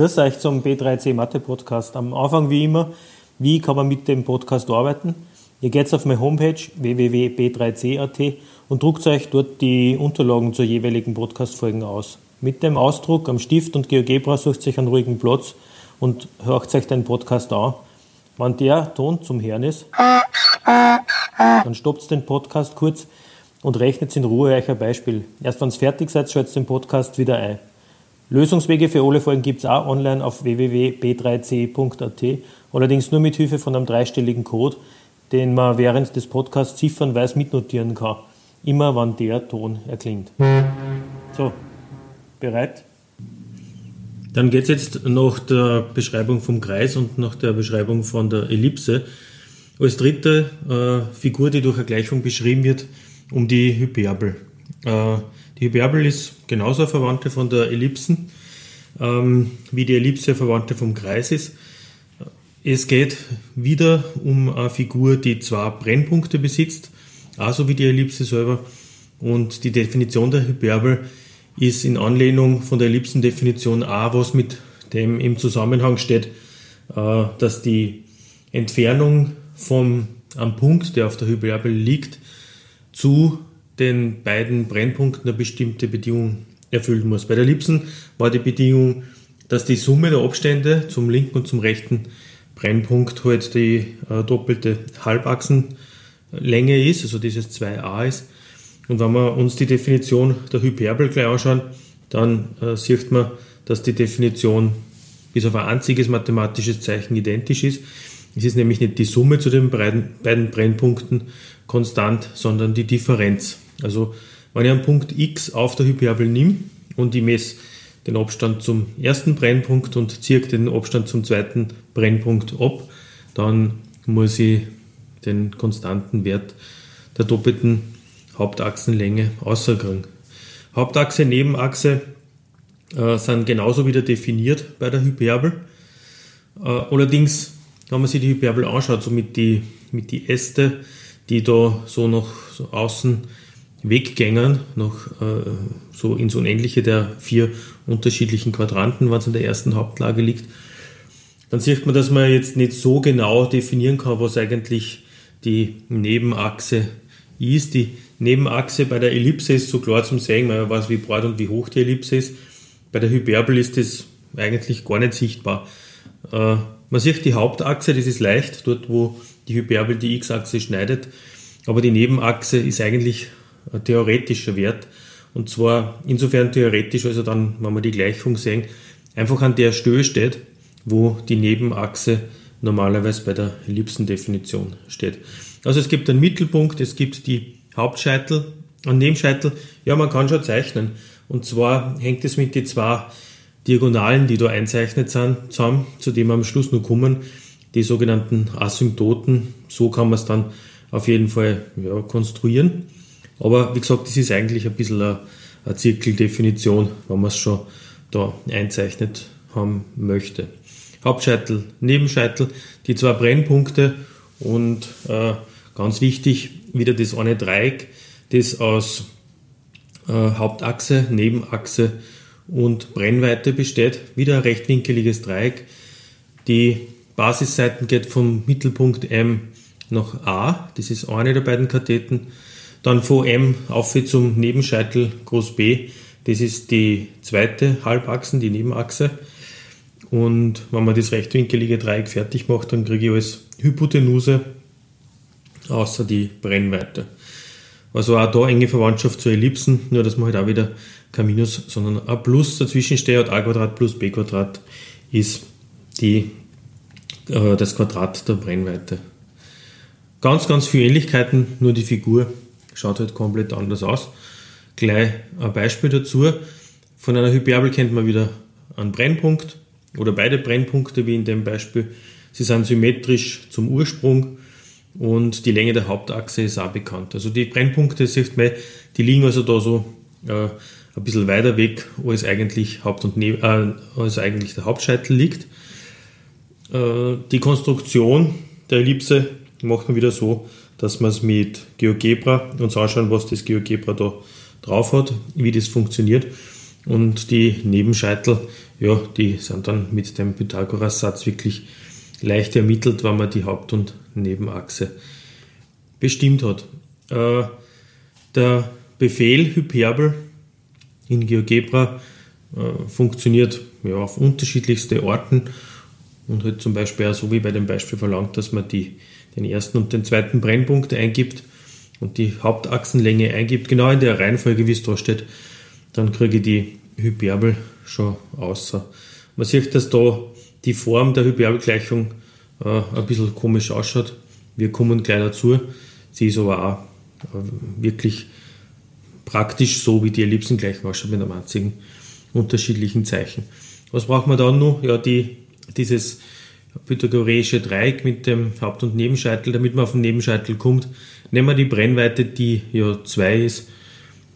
Grüß euch zum B3C Mathe Podcast. Am Anfang wie immer, wie kann man mit dem Podcast arbeiten? Ihr geht auf meine Homepage www.b3c.at und druckt euch dort die Unterlagen zur jeweiligen Podcast-Folgen aus. Mit dem Ausdruck am Stift und GeoGebra sucht euch einen ruhigen Platz und hört euch den Podcast an. Wenn der Ton zum Hören ist, dann stoppt den Podcast kurz und rechnet in Ruhe euch ein Beispiel. Erst wenn es fertig seid, schaltet den Podcast wieder ein. Lösungswege für alle Folgen gibt es auch online auf www.b3c.at, allerdings nur mit Hilfe von einem dreistelligen Code, den man während des Podcasts ziffernweise mitnotieren kann. Immer wann der Ton erklingt. So, bereit? Dann geht es jetzt nach der Beschreibung vom Kreis und nach der Beschreibung von der Ellipse als dritte äh, Figur, die durch eine Gleichung beschrieben wird, um die Hyperbel. Äh, die Hyperbel ist genauso eine Verwandte von der Ellipsen, ähm, wie die Ellipse eine Verwandte vom Kreis ist. Es geht wieder um eine Figur, die zwei Brennpunkte besitzt, also wie die Ellipse selber. Und die Definition der Hyperbel ist in Anlehnung von der Ellipsendefinition A, was mit dem im Zusammenhang steht, äh, dass die Entfernung vom am Punkt, der auf der Hyperbel liegt, zu den beiden Brennpunkten eine bestimmte Bedingung erfüllen muss. Bei der Ellipsen war die Bedingung, dass die Summe der Abstände zum linken und zum rechten Brennpunkt halt die äh, doppelte Halbachsenlänge ist, also dieses 2a ist. Und wenn wir uns die Definition der Hyperbel gleich anschauen, dann äh, sieht man, dass die Definition bis auf ein einziges mathematisches Zeichen identisch ist. Es ist nämlich nicht die Summe zu den beiden Brennpunkten konstant, sondern die Differenz. Also wenn ich einen Punkt x auf der Hyperbel nehme und ich messe den Abstand zum ersten Brennpunkt und ziehe den Abstand zum zweiten Brennpunkt ab, dann muss ich den konstanten Wert der doppelten Hauptachsenlänge außerkriegen. Hauptachse, Nebenachse äh, sind genauso wieder definiert bei der Hyperbel. Äh, allerdings, wenn man sich die Hyperbel anschaut, so mit die, mit die Äste, die da so nach so außen Weggängern, noch äh, so ins Unendliche der vier unterschiedlichen Quadranten, es in der ersten Hauptlage liegt, dann sieht man, dass man jetzt nicht so genau definieren kann, was eigentlich die Nebenachse ist. Die Nebenachse bei der Ellipse ist so klar zum Sehen, man weiß, wie breit und wie hoch die Ellipse ist. Bei der Hyperbel ist das eigentlich gar nicht sichtbar. Äh, man sieht die Hauptachse, das ist leicht, dort wo die Hyperbel die x-Achse schneidet, aber die Nebenachse ist eigentlich theoretischer Wert. Und zwar insofern theoretisch, also dann, wenn wir die Gleichung sehen, einfach an der Stelle steht, wo die Nebenachse normalerweise bei der Ellipsendefinition steht. Also es gibt einen Mittelpunkt, es gibt die Hauptscheitel und Nebenscheitel. Ja, man kann schon zeichnen. Und zwar hängt es mit den zwei Diagonalen, die da einzeichnet sind, zusammen, zu dem wir am Schluss noch kommen, die sogenannten Asymptoten. So kann man es dann auf jeden Fall ja, konstruieren. Aber wie gesagt, das ist eigentlich ein bisschen eine, eine Zirkeldefinition, wenn man es schon da einzeichnet haben möchte. Hauptscheitel, Nebenscheitel, die zwei Brennpunkte und äh, ganz wichtig, wieder das eine Dreieck, das aus äh, Hauptachse, Nebenachse und Brennweite besteht. Wieder ein rechtwinkeliges Dreieck. Die Basisseiten geht vom Mittelpunkt M nach A, das ist eine der beiden Katheten, dann von M auf zum Nebenscheitel groß B. Das ist die zweite Halbachse, die Nebenachse. Und wenn man das rechtwinkelige Dreieck fertig macht, dann kriege ich als Hypotenuse außer die Brennweite. Also auch da enge Verwandtschaft zu Ellipsen, nur dass man halt auch wieder kein Minus, sondern ein Plus dazwischen steht und a Quadrat plus b Quadrat ist die, äh, das Quadrat der Brennweite. Ganz, ganz viele Ähnlichkeiten, nur die Figur schaut halt komplett anders aus. Gleich ein Beispiel dazu. Von einer Hyperbel kennt man wieder einen Brennpunkt oder beide Brennpunkte wie in dem Beispiel. Sie sind symmetrisch zum Ursprung und die Länge der Hauptachse ist auch bekannt. Also die Brennpunkte, sieht man, die liegen also da so äh, ein bisschen weiter weg, als eigentlich, Haupt und ne äh, als eigentlich der Hauptscheitel liegt. Äh, die Konstruktion der Ellipse macht man wieder so, dass man es mit GeoGebra uns anschauen, was das GeoGebra da drauf hat, wie das funktioniert. und die Nebenscheitel, ja, die sind dann mit dem Pythagoras-Satz wirklich leicht ermittelt, wenn man die Haupt- und Nebenachse bestimmt hat. Äh, der Befehl Hyperbel in GeoGebra äh, funktioniert ja, auf unterschiedlichste Orten und halt zum Beispiel auch so wie bei dem Beispiel verlangt, dass man die, den ersten und den zweiten Brennpunkt eingibt und die Hauptachsenlänge eingibt, genau in der Reihenfolge, wie es da steht, dann kriege ich die Hyperbel schon außer. Man sieht, dass da die Form der Hyperbelgleichung äh, ein bisschen komisch ausschaut. Wir kommen gleich dazu. Sie ist aber auch äh, wirklich praktisch so, wie die Ellipsengleichung ausschaut mit einem einzigen unterschiedlichen Zeichen. Was braucht man dann noch? Ja, die, dieses pythagoreische Dreieck mit dem Haupt- und Nebenscheitel, damit man auf den Nebenscheitel kommt. Nehmen wir die Brennweite, die ja 2 ist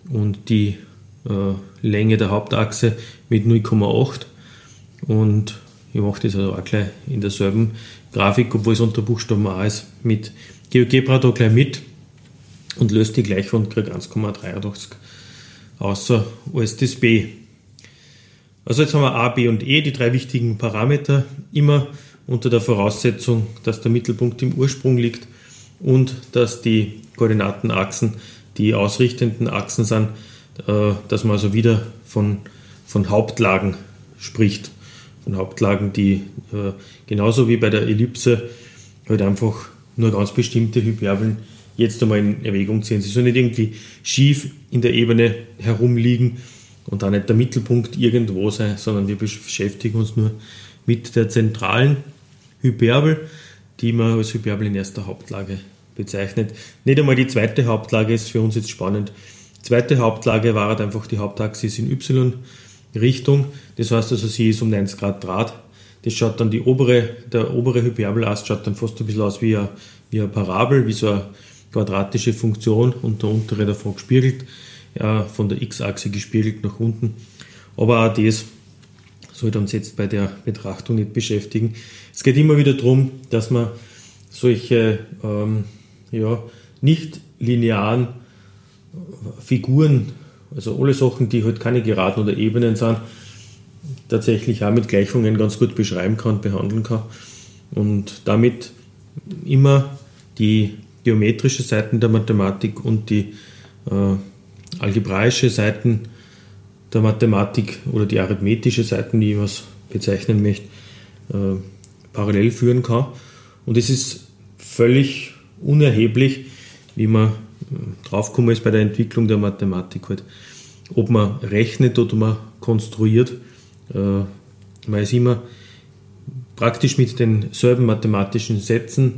und die äh, Länge der Hauptachse mit 0,8 und ich mache das also auch gleich in derselben Grafik, obwohl es unter Buchstaben A ist, mit GeoGebra da gleich mit und löst die Gleichung und kriege 1,83 außer als das B. Also jetzt haben wir A, B und E, die drei wichtigen Parameter, immer unter der Voraussetzung, dass der Mittelpunkt im Ursprung liegt und dass die Koordinatenachsen die ausrichtenden Achsen sind, äh, dass man also wieder von, von Hauptlagen spricht. Von Hauptlagen, die äh, genauso wie bei der Ellipse halt einfach nur ganz bestimmte Hyperbeln jetzt einmal in Erwägung ziehen. Sie sollen nicht irgendwie schief in der Ebene herumliegen und da nicht der Mittelpunkt irgendwo sein, sondern wir beschäftigen uns nur mit der zentralen Hyperbel, die man als Hyperbel in erster Hauptlage bezeichnet. Nicht einmal die zweite Hauptlage ist für uns jetzt spannend. Die zweite Hauptlage war halt einfach die Hauptachse in Y-Richtung. Das heißt also, sie ist um 90 Grad Draht. Das schaut dann die obere, der obere Hyperbelast schaut dann fast ein bisschen aus wie eine, wie eine Parabel, wie so eine quadratische Funktion und der untere davon gespiegelt, ja, von der x-Achse gespiegelt nach unten. Aber auch das sollte uns jetzt bei der Betrachtung nicht beschäftigen. Es geht immer wieder darum, dass man solche ähm, ja, nicht linearen Figuren, also alle Sachen, die halt keine Geraden oder Ebenen sind, tatsächlich auch mit Gleichungen ganz gut beschreiben kann, behandeln kann und damit immer die geometrische Seiten der Mathematik und die äh, algebraische Seiten der Mathematik oder die arithmetische Seiten, wie man es bezeichnen möchte, äh, parallel führen kann. Und es ist völlig unerheblich, wie man äh, draufgekommen ist bei der Entwicklung der Mathematik halt. Ob man rechnet oder man konstruiert, äh, man ist immer praktisch mit denselben mathematischen Sätzen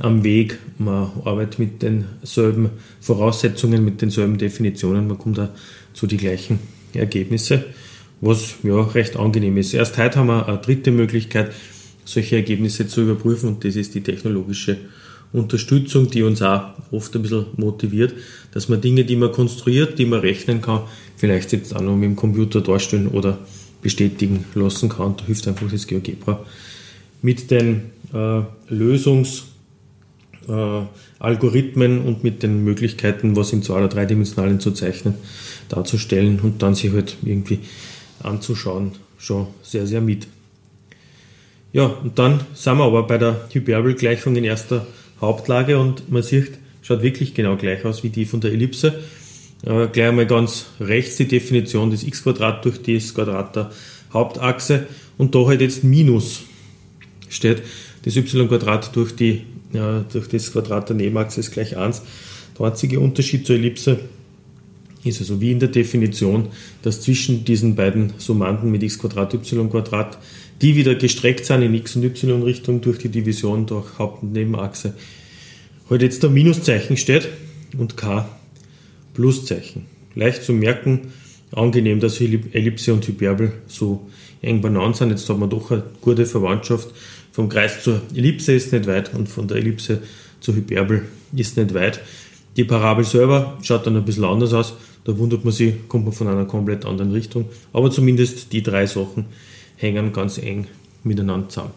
am Weg. Man arbeitet mit denselben Voraussetzungen, mit denselben Definitionen. Man kommt da zu den gleichen Ergebnisse, was ja recht angenehm ist. Erst heute haben wir eine dritte Möglichkeit, solche Ergebnisse zu überprüfen und das ist die technologische Unterstützung, die uns auch oft ein bisschen motiviert, dass man Dinge, die man konstruiert, die man rechnen kann, vielleicht jetzt auch noch mit dem Computer darstellen oder bestätigen lassen kann. Da hilft einfach das GeoGebra mit den äh, Lösungs- äh, Algorithmen und mit den Möglichkeiten, was in zwei- oder dreidimensionalen zu zeichnen, darzustellen und dann sich halt irgendwie anzuschauen, schon sehr, sehr mit. Ja, und dann sind wir aber bei der Hyperbelgleichung in erster Hauptlage und man sieht, schaut wirklich genau gleich aus wie die von der Ellipse. Äh, gleich einmal ganz rechts die Definition des x Quadrat durch das Quadrat der Hauptachse und da halt jetzt Minus steht das y Quadrat durch die ja, durch das Quadrat der Nebenachse ist gleich 1. Der einzige Unterschied zur Ellipse ist also wie in der Definition, dass zwischen diesen beiden Summanden mit x Quadrat, y Quadrat, die wieder gestreckt sind in x und y Richtung durch die Division durch Haupt- und Nebenachse, heute jetzt der Minuszeichen steht und k Pluszeichen. Leicht zu merken, angenehm, dass Ellipse und Hyperbel so eng benannt sind. Jetzt haben wir doch eine gute Verwandtschaft vom Kreis zur Ellipse ist nicht weit und von der Ellipse zur Hyperbel ist nicht weit. Die Parabel selber schaut dann ein bisschen anders aus. Da wundert man sich, kommt man von einer komplett anderen Richtung. Aber zumindest die drei Sachen hängen ganz eng miteinander zusammen.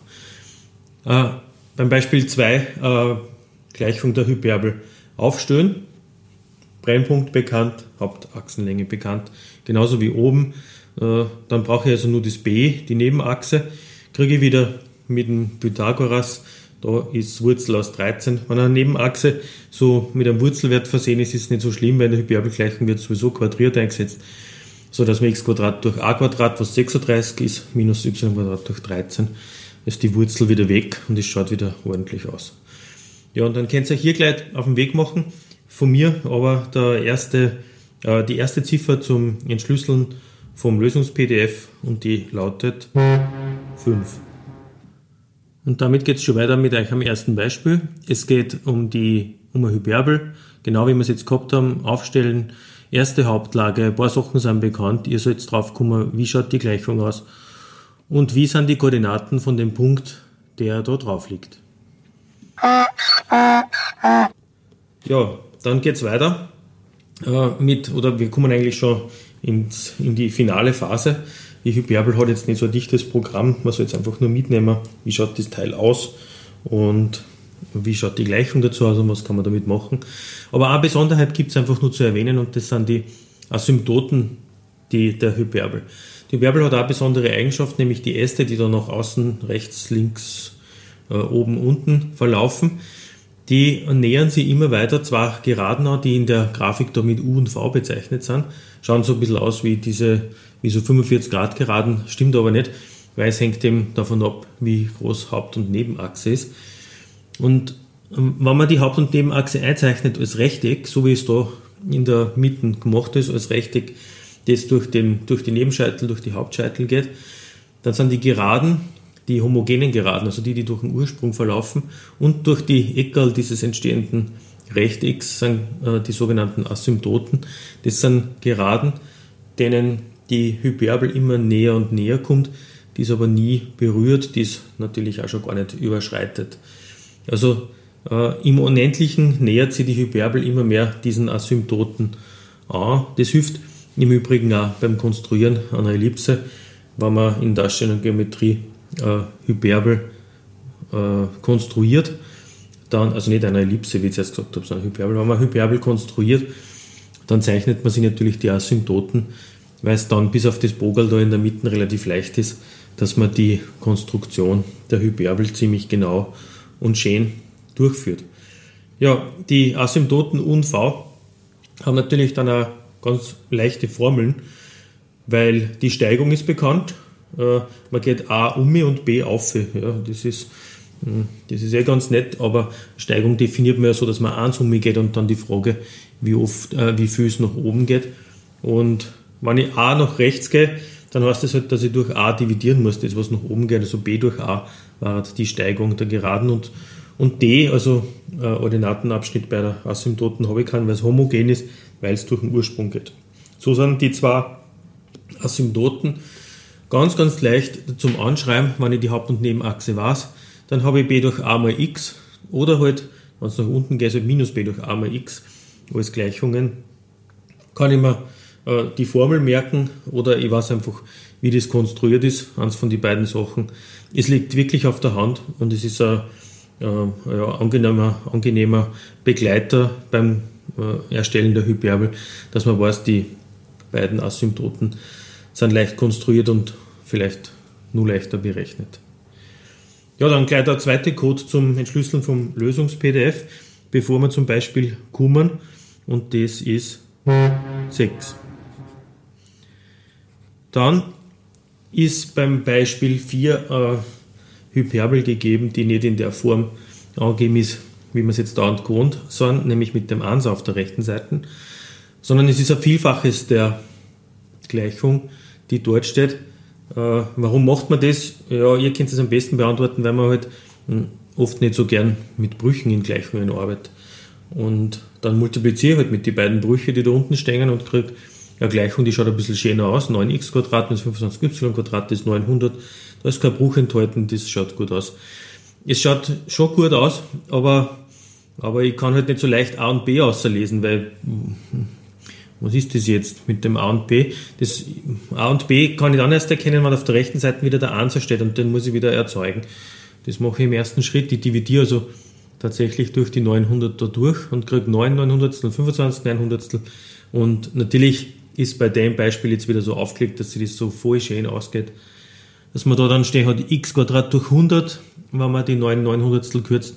Äh, beim Beispiel 2 äh, Gleichung der Hyperbel aufstellen. Brennpunkt bekannt, Hauptachsenlänge bekannt, genauso wie oben. Äh, dann brauche ich also nur das B, die Nebenachse, kriege ich wieder mit dem Pythagoras, da ist Wurzel aus 13. Wenn eine Nebenachse so mit einem Wurzelwert versehen ist, ist es nicht so schlimm, weil in der Hyperbelgleichung wird sowieso quadriert eingesetzt, so dass man x durch a was 36 ist, minus y durch 13, ist die Wurzel wieder weg und es schaut wieder ordentlich aus. Ja, und dann könnt ihr hier gleich auf den Weg machen. Von mir aber der erste, äh, die erste Ziffer zum Entschlüsseln vom Lösungs-PDF und die lautet 5. Und damit geht es schon weiter mit euch am ersten Beispiel. Es geht um die um eine Hyperbel, genau wie wir es jetzt gehabt haben, aufstellen, erste Hauptlage, ein paar Sachen sind bekannt, ihr sollt drauf kommen, wie schaut die Gleichung aus und wie sind die Koordinaten von dem Punkt, der da drauf liegt. Ja, dann geht es weiter äh, mit, oder wir kommen eigentlich schon ins, in die finale Phase. Die Hyperbel hat jetzt nicht so ein dichtes Programm, man soll jetzt einfach nur mitnehmen, wie schaut das Teil aus und wie schaut die Gleichung dazu aus und was kann man damit machen. Aber eine Besonderheit gibt es einfach nur zu erwähnen und das sind die Asymptoten die, der Hyperbel. Die Hyperbel hat auch eine besondere Eigenschaft, nämlich die Äste, die da nach außen, rechts, links, äh, oben, unten verlaufen die nähern sich immer weiter, zwar geraden an, die in der Grafik da mit U und V bezeichnet sind, schauen so ein bisschen aus wie diese, wie so 45 Grad geraden, stimmt aber nicht, weil es hängt eben davon ab, wie groß Haupt- und Nebenachse ist. Und ähm, wenn man die Haupt- und Nebenachse einzeichnet als Rechteck, so wie es da in der Mitte gemacht ist, als Rechteck, das durch, den, durch die Nebenscheitel, durch die Hauptscheitel geht, dann sind die Geraden die homogenen Geraden, also die, die durch den Ursprung verlaufen und durch die Eckerl dieses entstehenden Rechtecks sind äh, die sogenannten Asymptoten. Das sind Geraden, denen die Hyperbel immer näher und näher kommt, die es aber nie berührt, die es natürlich auch schon gar nicht überschreitet. Also äh, im Unendlichen nähert sich die Hyperbel immer mehr diesen Asymptoten an. Das hilft im Übrigen auch beim Konstruieren einer Ellipse, wenn man in Darstellung und Geometrie Hyperbel äh, konstruiert, dann, also nicht eine Ellipse, wie ich jetzt gesagt habe, sondern Hyperbel, wenn man Hyperbel konstruiert, dann zeichnet man sich natürlich die Asymptoten, weil es dann bis auf das Bogal da in der Mitte relativ leicht ist, dass man die Konstruktion der Hyperbel ziemlich genau und schön durchführt. Ja, die Asymptoten U und V haben natürlich dann auch ganz leichte Formeln, weil die Steigung ist bekannt, äh, man geht A um und B auf. Ja, das ist, hm, das ist eh ganz nett, aber Steigung definiert man ja so, dass man eins um geht und dann die Frage, wie oft, äh, wie viel es nach oben geht. Und wenn ich A nach rechts gehe, dann heißt das halt, dass ich durch A dividieren muss, das was nach oben geht, also B durch A war halt die Steigung der Geraden und, und D, also äh, Ordinatenabschnitt bei der Asymptoten habe ich keinen, weil es homogen ist, weil es durch den Ursprung geht. So sind die zwei Asymptoten Ganz, ganz leicht zum Anschreiben, wenn ich die Haupt- und Nebenachse weiß, dann habe ich b durch a mal x oder halt, wenn es nach unten geht, halt minus b durch a mal x als Gleichungen. Kann ich mir äh, die Formel merken oder ich weiß einfach, wie das konstruiert ist, eins von den beiden Sachen. Es liegt wirklich auf der Hand und es ist ein äh, ja, angenehmer, angenehmer Begleiter beim äh, Erstellen der Hyperbel, dass man weiß, die beiden Asymptoten sind leicht konstruiert und vielleicht nur leichter berechnet. Ja, dann gleich der zweite Code zum Entschlüsseln vom Lösungs-PDF, bevor wir zum Beispiel kommen und das ist 6. Dann ist beim Beispiel 4 eine Hyperbel gegeben, die nicht in der Form angegeben ist, wie man es jetzt dauernd gewohnt sind, nämlich mit dem 1 auf der rechten Seite, sondern es ist ein Vielfaches der Gleichung, die dort steht. Äh, warum macht man das? Ja, ihr könnt es am besten beantworten, weil man halt hm, oft nicht so gern mit Brüchen in Gleichungen arbeitet. Und dann multipliziere ich halt mit den beiden Brüchen, die da unten stehen und kriege eine Gleichung, die schaut ein bisschen schöner aus. 9x Quadrat minus 25y Quadrat ist 900. Da ist kein Bruch enthalten, das schaut gut aus. Es schaut schon gut aus, aber, aber ich kann halt nicht so leicht A und B auslesen, weil hm, was ist das jetzt mit dem A und B? Das A und B kann ich dann erst erkennen, wenn auf der rechten Seite wieder der Ansatz steht und den muss ich wieder erzeugen. Das mache ich im ersten Schritt. Ich dividiere also tatsächlich durch die 900 da durch und kriege 9 900 und 25 900 und natürlich ist bei dem Beispiel jetzt wieder so aufgelegt, dass sich das so voll schön ausgeht, dass man da dann stehen hat x Quadrat durch 100, wenn man die 9 900 kürzt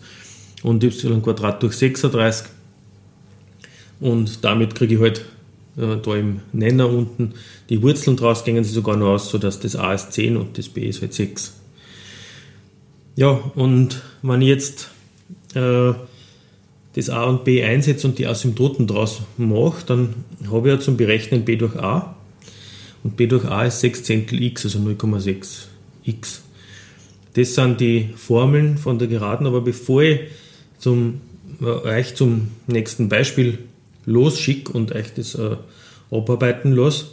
und y Quadrat durch 36 und damit kriege ich halt äh, da im Nenner unten die Wurzeln draus, gehen sie sogar noch aus, sodass das a ist 10 und das b ist halt 6. Ja, und wenn ich jetzt äh, das a und b einsetze und die Asymptoten draus mache, dann habe ich ja zum Berechnen b durch a und b durch a ist 6 Zehntel x, also 0,6 x. Das sind die Formeln von der Geraden, aber bevor ich zum, äh, euch zum nächsten Beispiel losschicke und euch das äh, abarbeiten lasse,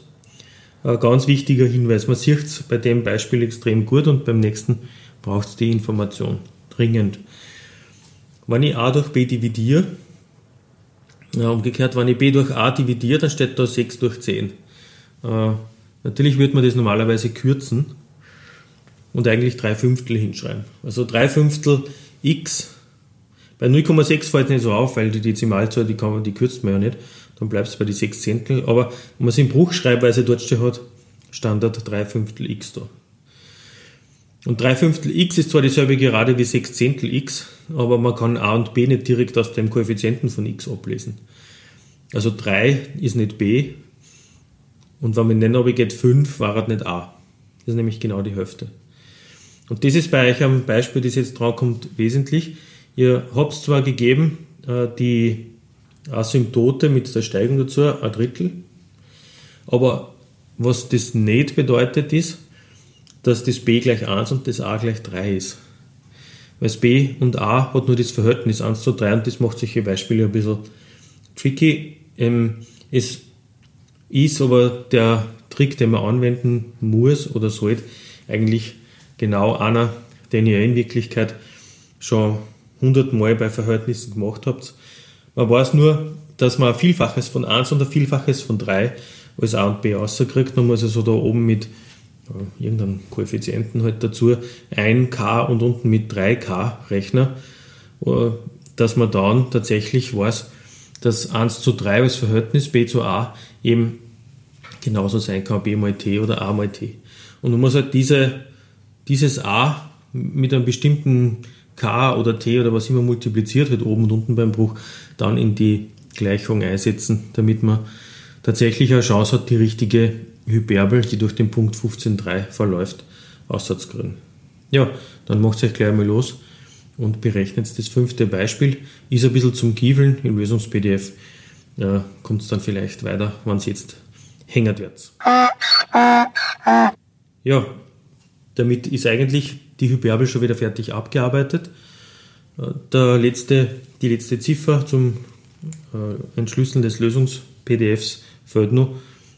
ein ganz wichtiger Hinweis. Man sieht es bei dem Beispiel extrem gut und beim nächsten braucht es die Information dringend. Wenn ich a durch b dividiere, ja, umgekehrt, wenn ich b durch a dividiere, dann steht da 6 durch 10. Äh, natürlich wird man das normalerweise kürzen und eigentlich 3 Fünftel hinschreiben. Also 3 Fünftel x, bei 0,6 fällt es nicht so auf, weil die Dezimalzahl, die, kann die kürzt man ja nicht, dann bleibt es bei die 6 Zehntel, aber wenn man es in Bruchschreibweise dort steht hat, Standard 3 Fünftel x da. Und 3 Fünftel x ist zwar dieselbe Gerade wie 6 Zehntel x, aber man kann a und b nicht direkt aus dem Koeffizienten von x ablesen. Also 3 ist nicht b und wenn man aber geht 5, war es nicht a. Das ist nämlich genau die Hälfte. Und das ist bei euch am Beispiel, das jetzt dran kommt, wesentlich. Ihr habt zwar gegeben äh, die Asymptote mit der Steigung dazu, ein Drittel, aber was das nicht bedeutet ist, dass das b gleich 1 und das a gleich 3 ist. Weil das b und a hat nur das Verhältnis 1 zu 3 und das macht solche Beispiele ein bisschen tricky. Ähm, es ist aber der Trick, den man anwenden muss oder sollte, eigentlich genau einer, den ihr in Wirklichkeit schon hundertmal bei Verhältnissen gemacht habt. Man weiß nur, dass man ein Vielfaches von 1 und ein Vielfaches von 3 als A und B rauskriegt. Man muss also da oben mit irgendeinen Koeffizienten halt dazu, 1k und unten mit 3k rechnen, äh, dass man dann tatsächlich weiß, dass 1 zu 3 als Verhältnis b zu a eben genauso sein kann, b mal t oder a mal t. Und man muss halt diese, dieses a mit einem bestimmten k oder t oder was immer multipliziert wird, oben und unten beim Bruch, dann in die Gleichung einsetzen, damit man tatsächlich eine Chance hat, die richtige Hyperbel, die durch den Punkt 15.3 verläuft, auszukriegen. Ja, dann macht es euch gleich mal los und berechnet das fünfte Beispiel. Ist ein bisschen zum Kiefeln im Lösungs-PDF. Ja, kommt es dann vielleicht weiter, wenn es jetzt hängert wird. Ja, damit ist eigentlich die Hyperbel schon wieder fertig abgearbeitet. Der letzte, die letzte Ziffer zum äh, Entschlüsseln des Lösungs-PDFs fällt noch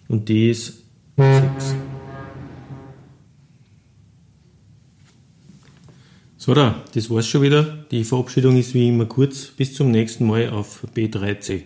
und die ist 6. So, da, das war's schon wieder. Die Verabschiedung ist wie immer kurz. Bis zum nächsten Mal auf B3C.